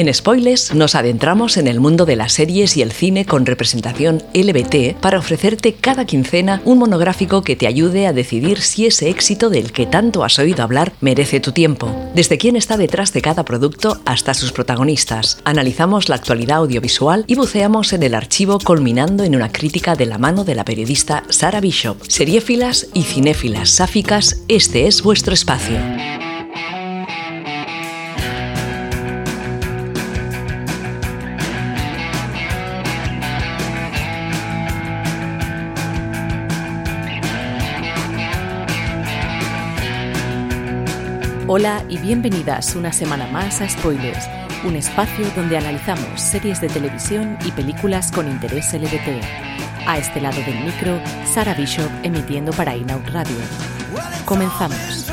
En Spoilers nos adentramos en el mundo de las series y el cine con representación LBT para ofrecerte cada quincena un monográfico que te ayude a decidir si ese éxito del que tanto has oído hablar merece tu tiempo. Desde quién está detrás de cada producto hasta sus protagonistas. Analizamos la actualidad audiovisual y buceamos en el archivo culminando en una crítica de la mano de la periodista Sara Bishop. Seriéfilas y cinéfilas sáficas, este es vuestro espacio. Hola y bienvenidas una semana más a Spoilers, un espacio donde analizamos series de televisión y películas con interés LGT. A este lado del micro, Sara Bishop emitiendo para Inout Radio. Comenzamos.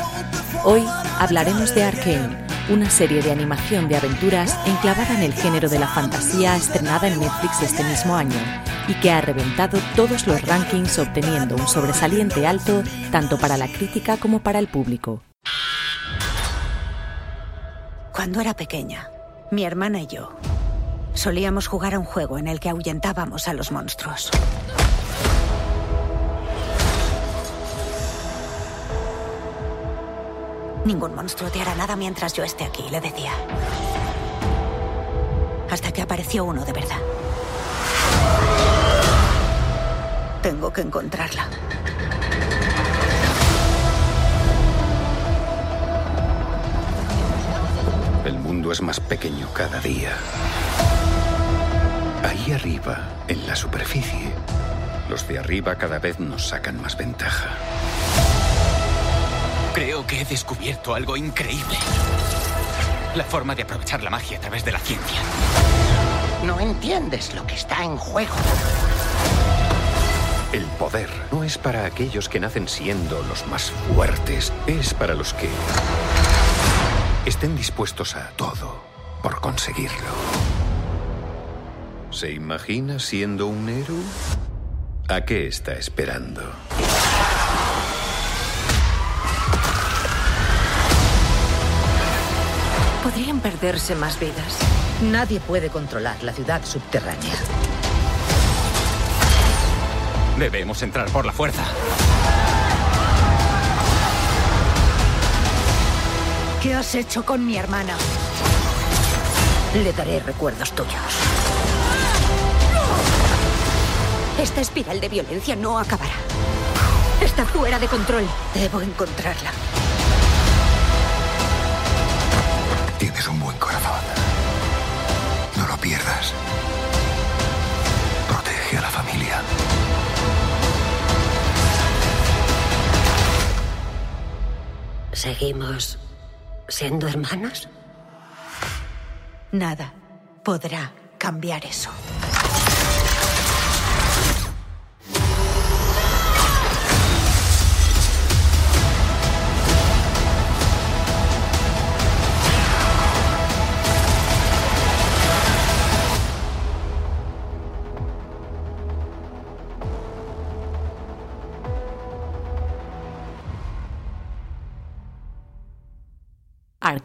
Hoy hablaremos de Arkane, una serie de animación de aventuras enclavada en el género de la fantasía estrenada en Netflix este mismo año y que ha reventado todos los rankings obteniendo un sobresaliente alto tanto para la crítica como para el público. Cuando era pequeña, mi hermana y yo solíamos jugar a un juego en el que ahuyentábamos a los monstruos. Ningún monstruo te hará nada mientras yo esté aquí, le decía. Hasta que apareció uno de verdad. Tengo que encontrarla. El mundo es más pequeño cada día. Ahí arriba, en la superficie, los de arriba cada vez nos sacan más ventaja. Creo que he descubierto algo increíble. La forma de aprovechar la magia a través de la ciencia. No entiendes lo que está en juego. El poder no es para aquellos que nacen siendo los más fuertes, es para los que estén dispuestos a todo por conseguirlo. ¿Se imagina siendo un héroe? ¿A qué está esperando? Podrían perderse más vidas. Nadie puede controlar la ciudad subterránea. Debemos entrar por la fuerza. ¿Qué has hecho con mi hermana? Le daré recuerdos tuyos. Esta espiral de violencia no acabará. Está fuera de control. Debo encontrarla. Tienes un buen corazón. No lo pierdas. Protege a la familia. ¿Seguimos siendo hermanos? Nada podrá cambiar eso.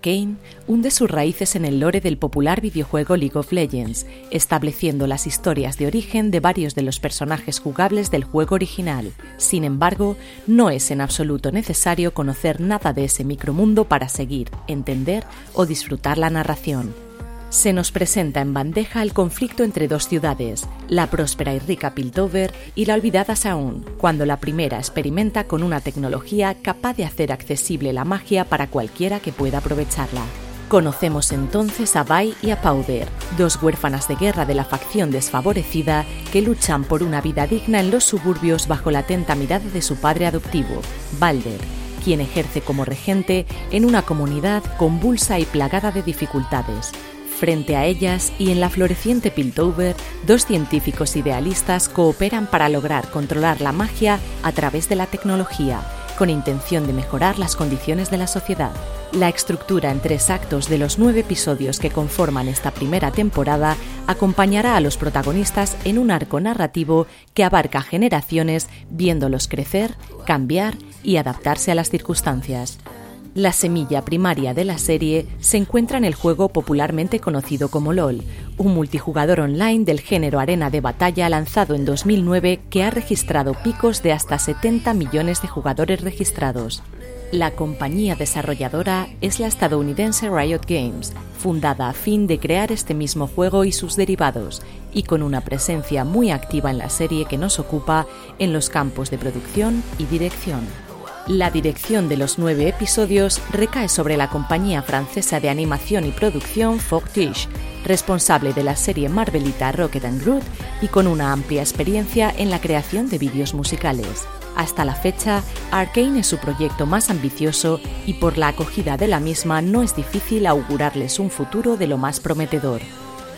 Arkane hunde sus raíces en el lore del popular videojuego League of Legends, estableciendo las historias de origen de varios de los personajes jugables del juego original. Sin embargo, no es en absoluto necesario conocer nada de ese micromundo para seguir, entender o disfrutar la narración se nos presenta en bandeja el conflicto entre dos ciudades, la próspera y rica Piltover y la olvidada Saun, cuando la primera experimenta con una tecnología capaz de hacer accesible la magia para cualquiera que pueda aprovecharla. Conocemos entonces a Bai y a Powder, dos huérfanas de guerra de la facción desfavorecida que luchan por una vida digna en los suburbios bajo la atenta mirada de su padre adoptivo, Balder, quien ejerce como regente en una comunidad convulsa y plagada de dificultades. Frente a ellas y en la floreciente Piltover, dos científicos idealistas cooperan para lograr controlar la magia a través de la tecnología, con intención de mejorar las condiciones de la sociedad. La estructura en tres actos de los nueve episodios que conforman esta primera temporada acompañará a los protagonistas en un arco narrativo que abarca generaciones viéndolos crecer, cambiar y adaptarse a las circunstancias. La semilla primaria de la serie se encuentra en el juego popularmente conocido como LOL, un multijugador online del género arena de batalla lanzado en 2009 que ha registrado picos de hasta 70 millones de jugadores registrados. La compañía desarrolladora es la estadounidense Riot Games, fundada a fin de crear este mismo juego y sus derivados, y con una presencia muy activa en la serie que nos ocupa en los campos de producción y dirección. La dirección de los nueve episodios recae sobre la compañía francesa de animación y producción Fogtish, responsable de la serie Marvelita Rocket and Groot y con una amplia experiencia en la creación de vídeos musicales. Hasta la fecha, Arkane es su proyecto más ambicioso y por la acogida de la misma no es difícil augurarles un futuro de lo más prometedor.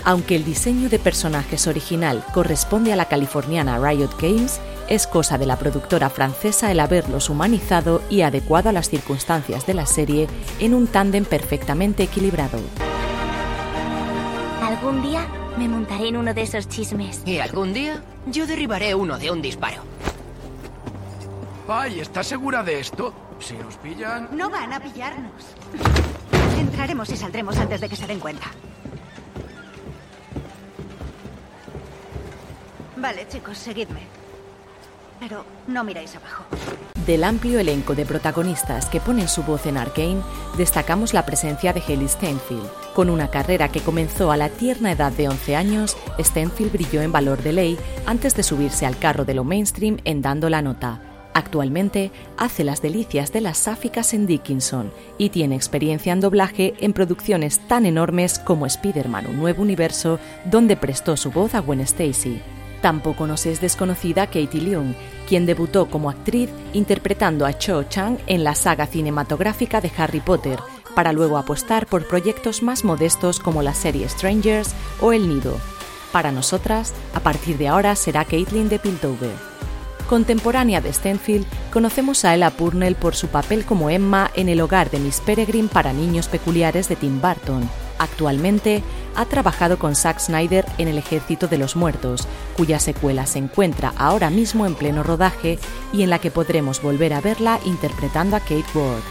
Aunque el diseño de personajes original corresponde a la californiana Riot Games, es cosa de la productora francesa el haberlos humanizado y adecuado a las circunstancias de la serie en un tándem perfectamente equilibrado. Algún día me montaré en uno de esos chismes. Y algún día yo derribaré uno de un disparo. Ay, ¿estás segura de esto? Si nos pillan... No van a pillarnos. Entraremos y saldremos antes de que se den cuenta. Vale, chicos, seguidme. Pero no miráis abajo. Del amplio elenco de protagonistas que ponen su voz en Arkane, destacamos la presencia de Haley Steinfeld. Con una carrera que comenzó a la tierna edad de 11 años, Steinfeld brilló en valor de ley antes de subirse al carro de lo mainstream en Dando la Nota. Actualmente hace las delicias de las sáficas en Dickinson y tiene experiencia en doblaje en producciones tan enormes como Spider-Man Un Nuevo Universo, donde prestó su voz a Gwen Stacy. Tampoco nos es desconocida Katie Leung, quien debutó como actriz interpretando a Cho Chang en la saga cinematográfica de Harry Potter, para luego apostar por proyectos más modestos como la serie Strangers o El Nido. Para nosotras, a partir de ahora será Caitlin de Piltover. Contemporánea de Stenfield, conocemos a Ella Purnell por su papel como Emma en El hogar de Miss Peregrine para niños peculiares de Tim Burton. Actualmente ha trabajado con Zack Snyder en El Ejército de los Muertos, cuya secuela se encuentra ahora mismo en pleno rodaje y en la que podremos volver a verla interpretando a Kate Ward.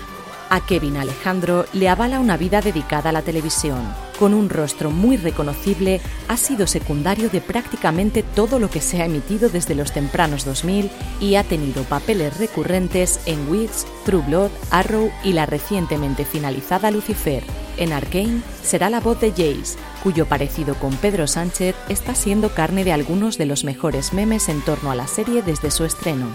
A Kevin Alejandro le avala una vida dedicada a la televisión. Con un rostro muy reconocible, ha sido secundario de prácticamente todo lo que se ha emitido desde los tempranos 2000 y ha tenido papeles recurrentes en Weeds, True Blood, Arrow y la recientemente finalizada Lucifer. En Arkane será la voz de Jace, cuyo parecido con Pedro Sánchez está siendo carne de algunos de los mejores memes en torno a la serie desde su estreno.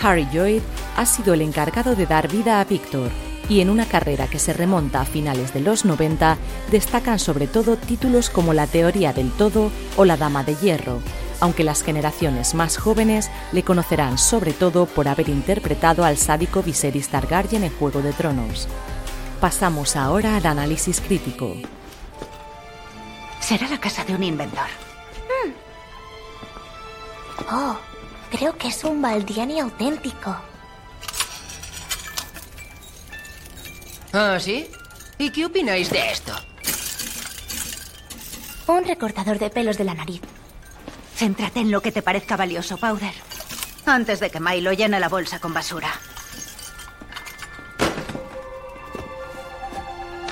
Harry Lloyd ha sido el encargado de dar vida a Victor, y en una carrera que se remonta a finales de los 90 destacan sobre todo títulos como La teoría del todo o La dama de hierro, aunque las generaciones más jóvenes le conocerán sobre todo por haber interpretado al sádico Viserys Targaryen en Juego de Tronos. Pasamos ahora al análisis crítico. Será la casa de un inventor. Oh, creo que es un Baldiani auténtico. ¿Ah, sí? ¿Y qué opináis de esto? Un recortador de pelos de la nariz. Céntrate en lo que te parezca valioso, Powder. Antes de que Milo llene la bolsa con basura.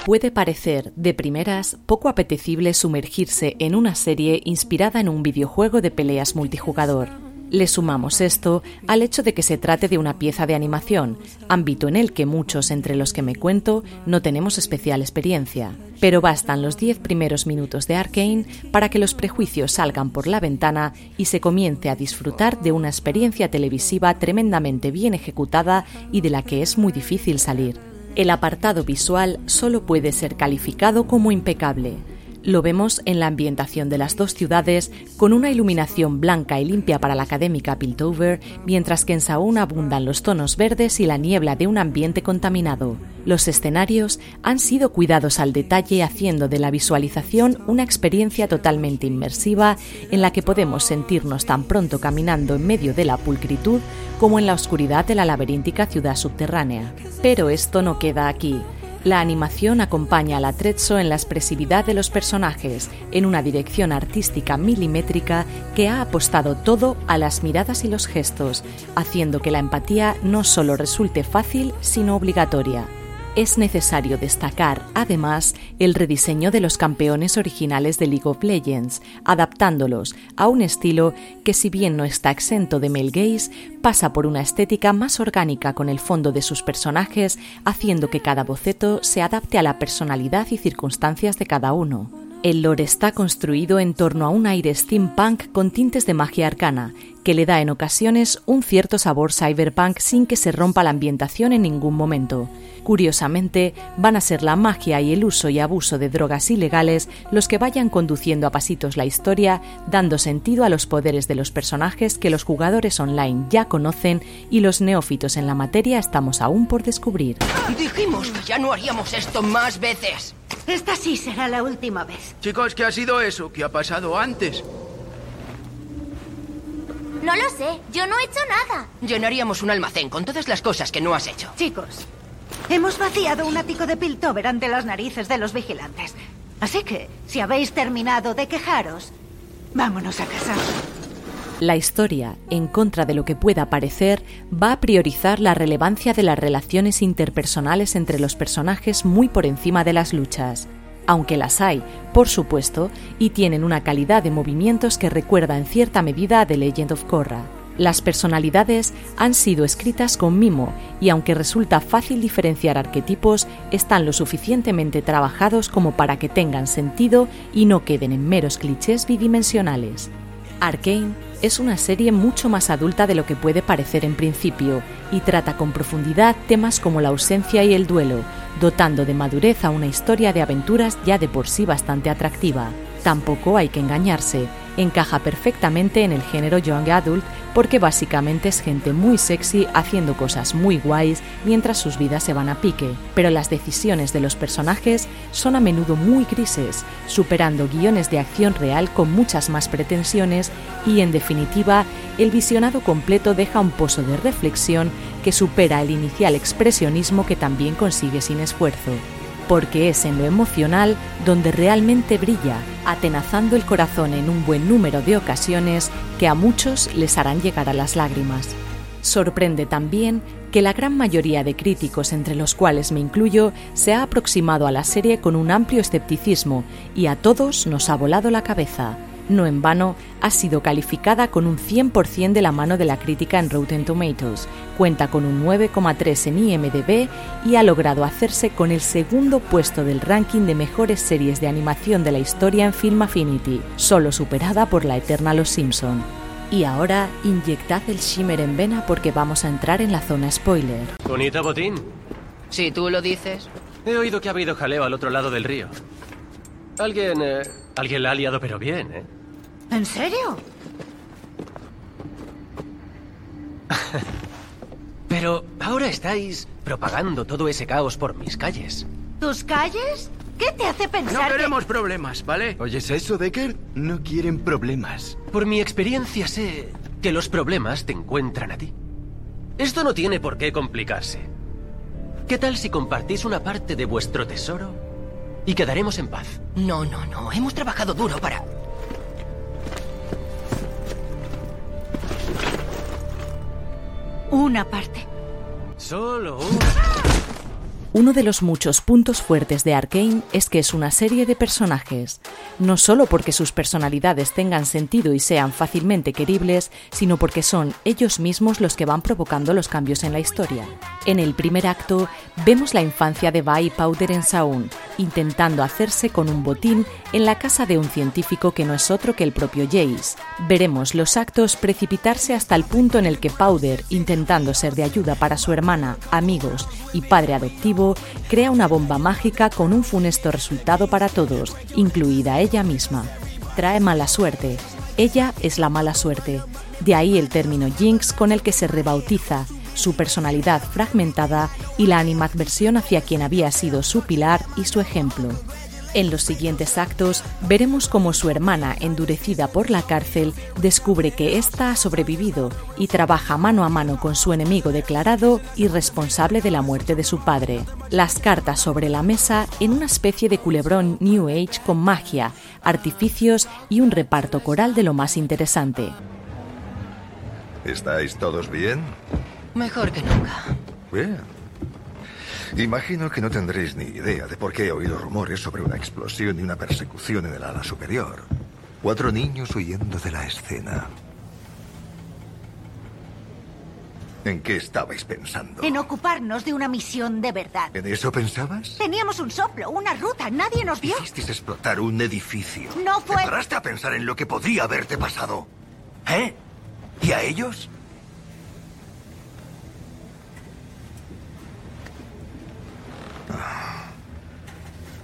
Puede parecer, de primeras, poco apetecible sumergirse en una serie inspirada en un videojuego de peleas multijugador. Le sumamos esto al hecho de que se trate de una pieza de animación, ámbito en el que muchos entre los que me cuento no tenemos especial experiencia. Pero bastan los 10 primeros minutos de Arkane para que los prejuicios salgan por la ventana y se comience a disfrutar de una experiencia televisiva tremendamente bien ejecutada y de la que es muy difícil salir. El apartado visual solo puede ser calificado como impecable. Lo vemos en la ambientación de las dos ciudades, con una iluminación blanca y limpia para la académica Piltover, mientras que en Saúl abundan los tonos verdes y la niebla de un ambiente contaminado. Los escenarios han sido cuidados al detalle, haciendo de la visualización una experiencia totalmente inmersiva en la que podemos sentirnos tan pronto caminando en medio de la pulcritud como en la oscuridad de la laberíntica ciudad subterránea. Pero esto no queda aquí. La animación acompaña al atrezzo en la expresividad de los personajes, en una dirección artística milimétrica que ha apostado todo a las miradas y los gestos, haciendo que la empatía no solo resulte fácil, sino obligatoria. Es necesario destacar, además, el rediseño de los campeones originales de League of Legends, adaptándolos a un estilo que si bien no está exento de male gaze, pasa por una estética más orgánica con el fondo de sus personajes, haciendo que cada boceto se adapte a la personalidad y circunstancias de cada uno. El lore está construido en torno a un aire steampunk con tintes de magia arcana, que le da en ocasiones un cierto sabor cyberpunk sin que se rompa la ambientación en ningún momento. Curiosamente, van a ser la magia y el uso y abuso de drogas ilegales los que vayan conduciendo a pasitos la historia, dando sentido a los poderes de los personajes que los jugadores online ya conocen y los neófitos en la materia estamos aún por descubrir. Dijimos que ya no haríamos esto más veces. Esta sí será la última vez. Chicos, ¿qué ha sido eso? ¿Qué ha pasado antes? No lo sé, yo no he hecho nada. Llenaríamos un almacén con todas las cosas que no has hecho. Chicos, hemos vaciado un ático de Piltover ante las narices de los vigilantes. Así que, si habéis terminado de quejaros, vámonos a casa. La historia, en contra de lo que pueda parecer, va a priorizar la relevancia de las relaciones interpersonales entre los personajes muy por encima de las luchas. Aunque las hay, por supuesto, y tienen una calidad de movimientos que recuerda en cierta medida a The Legend of Korra. Las personalidades han sido escritas con mimo y aunque resulta fácil diferenciar arquetipos, están lo suficientemente trabajados como para que tengan sentido y no queden en meros clichés bidimensionales. Arcane es una serie mucho más adulta de lo que puede parecer en principio y trata con profundidad temas como la ausencia y el duelo, dotando de madurez a una historia de aventuras ya de por sí bastante atractiva. Tampoco hay que engañarse, encaja perfectamente en el género young adult porque básicamente es gente muy sexy haciendo cosas muy guays mientras sus vidas se van a pique, pero las decisiones de los personajes son a menudo muy grises, superando guiones de acción real con muchas más pretensiones y en definitiva el visionado completo deja un pozo de reflexión que supera el inicial expresionismo que también consigue sin esfuerzo porque es en lo emocional donde realmente brilla, atenazando el corazón en un buen número de ocasiones que a muchos les harán llegar a las lágrimas. Sorprende también que la gran mayoría de críticos, entre los cuales me incluyo, se ha aproximado a la serie con un amplio escepticismo y a todos nos ha volado la cabeza. No en vano, ha sido calificada con un 100% de la mano de la crítica en Rotten Tomatoes, cuenta con un 9,3 en IMDb y ha logrado hacerse con el segundo puesto del ranking de mejores series de animación de la historia en Film Affinity, solo superada por la eterna Los Simpson. Y ahora, inyectad el shimmer en vena porque vamos a entrar en la zona spoiler. Bonita botín. Si tú lo dices. He oído que ha habido jaleo al otro lado del río. Alguien... eh, alguien la ha liado pero bien, ¿eh? ¿En serio? Pero ahora estáis propagando todo ese caos por mis calles. ¿Tus calles? ¿Qué te hace No pensar que- queremos problemas, ¿vale? ¿Oyes eso, Decker? No quieren problemas. Por mi experiencia sé que los problemas te encuentran a ti. Esto no tiene por qué complicarse. ¿Qué tal si compartís una parte de vuestro tesoro y quedaremos en paz? No, no, no. Hemos trabajado duro para... Una parte. Solo un... Uno de los muchos puntos fuertes de Arkane es que es una serie de personajes, no solo porque sus personalidades tengan sentido y sean fácilmente queribles, sino porque son ellos mismos los que van provocando los cambios en la historia. En el primer acto vemos la infancia de y Powder en Saun, intentando hacerse con un botín en la casa de un científico que no es otro que el propio Jace. Veremos los actos precipitarse hasta el punto en el que Powder, intentando ser de ayuda para su hermana, amigos y padre adoptivo, crea una bomba mágica con un funesto resultado para todos, incluida ella misma. Trae mala suerte. Ella es la mala suerte. De ahí el término Jinx con el que se rebautiza, su personalidad fragmentada y la animadversión hacia quien había sido su pilar y su ejemplo. En los siguientes actos veremos cómo su hermana, endurecida por la cárcel, descubre que ésta ha sobrevivido y trabaja mano a mano con su enemigo declarado y responsable de la muerte de su padre. Las cartas sobre la mesa en una especie de culebrón New Age con magia, artificios y un reparto coral de lo más interesante. ¿Estáis todos bien? Mejor que nunca. Bien. Imagino que no tendréis ni idea de por qué he oído rumores sobre una explosión y una persecución en el ala superior. Cuatro niños huyendo de la escena. ¿En qué estabais pensando? En ocuparnos de una misión de verdad. ¿En eso pensabas? Teníamos un soplo, una ruta, nadie nos vio. Hicisteis explotar un edificio. No fue... ¿Te paraste a pensar en lo que podía haberte pasado? ¿Eh? ¿Y a ellos?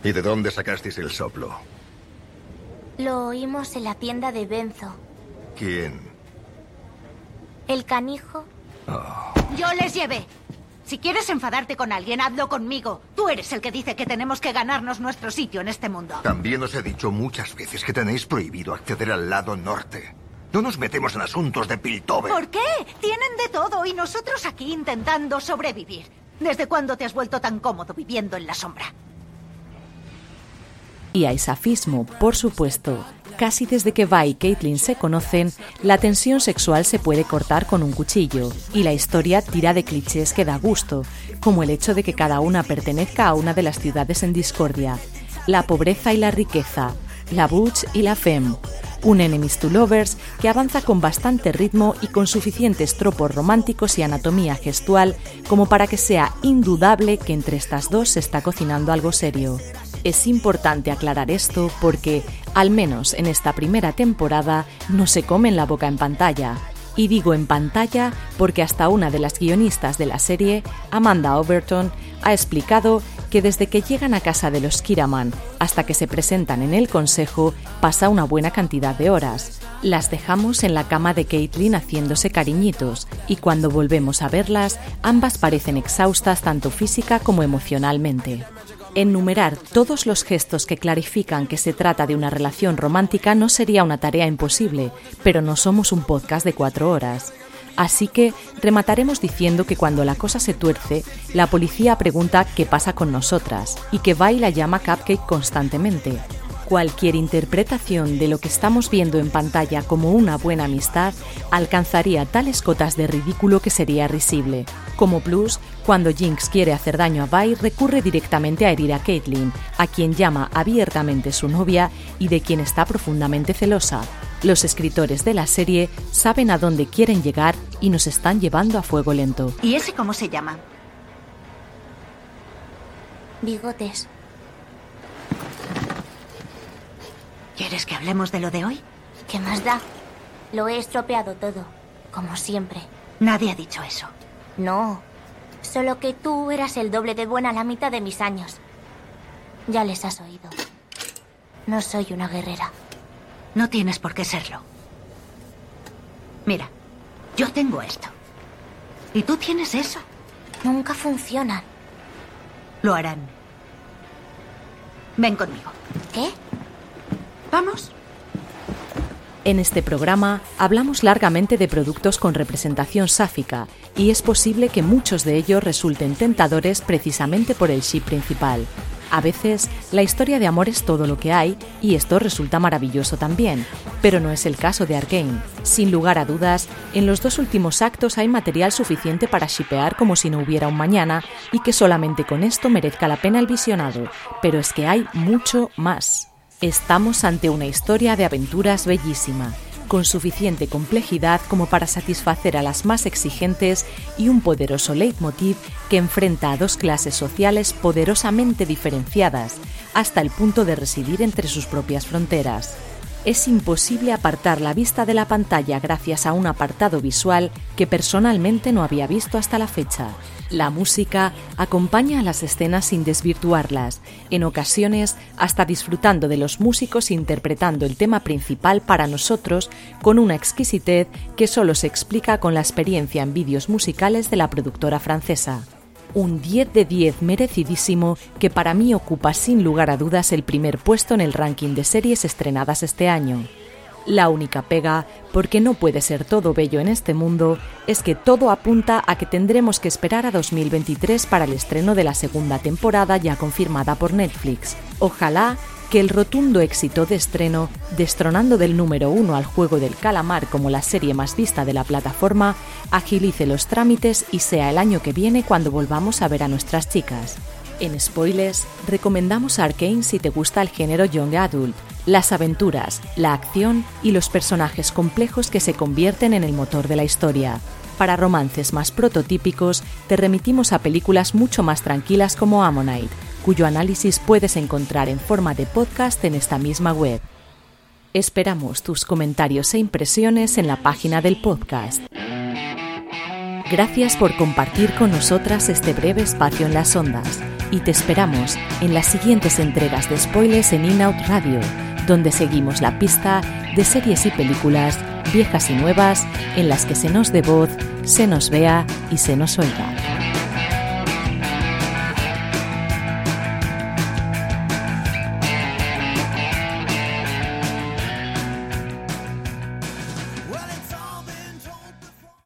¿Y de dónde sacasteis el soplo? Lo oímos en la tienda de Benzo. ¿Quién? El canijo. Oh. Yo les llevé. Si quieres enfadarte con alguien, hazlo conmigo. Tú eres el que dice que tenemos que ganarnos nuestro sitio en este mundo. También os he dicho muchas veces que tenéis prohibido acceder al lado norte. No nos metemos en asuntos de Piltover. ¿Por qué? Tienen de todo y nosotros aquí intentando sobrevivir. ¿Desde cuándo te has vuelto tan cómodo viviendo en la sombra? Y hay safismo, por supuesto. Casi desde que Vi y Caitlin se conocen, la tensión sexual se puede cortar con un cuchillo, y la historia tira de clichés que da gusto, como el hecho de que cada una pertenezca a una de las ciudades en discordia, la pobreza y la riqueza, la butch y la femme, un enemies to lovers que avanza con bastante ritmo y con suficientes tropos románticos y anatomía gestual como para que sea indudable que entre estas dos se está cocinando algo serio. Es importante aclarar esto porque, al menos en esta primera temporada, no se comen la boca en pantalla. Y digo en pantalla porque hasta una de las guionistas de la serie, Amanda Overton, ha explicado que desde que llegan a casa de los Kiraman hasta que se presentan en el consejo pasa una buena cantidad de horas. Las dejamos en la cama de Caitlin haciéndose cariñitos y cuando volvemos a verlas ambas parecen exhaustas tanto física como emocionalmente. Enumerar todos los gestos que clarifican que se trata de una relación romántica no sería una tarea imposible, pero no somos un podcast de cuatro horas. Así que remataremos diciendo que cuando la cosa se tuerce, la policía pregunta qué pasa con nosotras y que Va y la llama Cupcake constantemente. Cualquier interpretación de lo que estamos viendo en pantalla como una buena amistad alcanzaría tales cotas de ridículo que sería risible. Como plus, cuando Jinx quiere hacer daño a Vi, recurre directamente a herir a Caitlyn, a quien llama abiertamente su novia y de quien está profundamente celosa. Los escritores de la serie saben a dónde quieren llegar y nos están llevando a fuego lento. ¿Y ese cómo se llama? Bigotes. ¿Quieres que hablemos de lo de hoy? ¿Qué más da? Lo he estropeado todo, como siempre. Nadie ha dicho eso. No, solo que tú eras el doble de buena a la mitad de mis años. Ya les has oído. No soy una guerrera. No tienes por qué serlo. Mira, yo tengo esto. ¿Y tú tienes eso? Nunca funcionan. Lo harán. Ven conmigo. ¿Qué? ¿Vamos? En este programa hablamos largamente de productos con representación sáfica y es posible que muchos de ellos resulten tentadores precisamente por el chip principal. A veces la historia de amor es todo lo que hay y esto resulta maravilloso también, pero no es el caso de Arkane. Sin lugar a dudas, en los dos últimos actos hay material suficiente para shipear como si no hubiera un mañana y que solamente con esto merezca la pena el visionado, pero es que hay mucho más. Estamos ante una historia de aventuras bellísima, con suficiente complejidad como para satisfacer a las más exigentes y un poderoso leitmotiv que enfrenta a dos clases sociales poderosamente diferenciadas, hasta el punto de residir entre sus propias fronteras. Es imposible apartar la vista de la pantalla gracias a un apartado visual que personalmente no había visto hasta la fecha. La música acompaña a las escenas sin desvirtuarlas, en ocasiones hasta disfrutando de los músicos interpretando el tema principal para nosotros con una exquisitez que solo se explica con la experiencia en vídeos musicales de la productora francesa. Un 10 de 10 merecidísimo que para mí ocupa sin lugar a dudas el primer puesto en el ranking de series estrenadas este año. La única pega, porque no puede ser todo bello en este mundo, es que todo apunta a que tendremos que esperar a 2023 para el estreno de la segunda temporada ya confirmada por Netflix. Ojalá que el rotundo éxito de estreno, destronando del número uno al juego del calamar como la serie más vista de la plataforma, agilice los trámites y sea el año que viene cuando volvamos a ver a nuestras chicas. En Spoilers, recomendamos Arkane si te gusta el género Young Adult, las aventuras, la acción y los personajes complejos que se convierten en el motor de la historia. Para romances más prototípicos, te remitimos a películas mucho más tranquilas como Ammonite, cuyo análisis puedes encontrar en forma de podcast en esta misma web. Esperamos tus comentarios e impresiones en la página del podcast. Gracias por compartir con nosotras este breve espacio en las ondas y te esperamos en las siguientes entregas de spoilers en In Out Radio, donde seguimos la pista de series y películas viejas y nuevas en las que se nos dé voz, se nos vea y se nos oiga.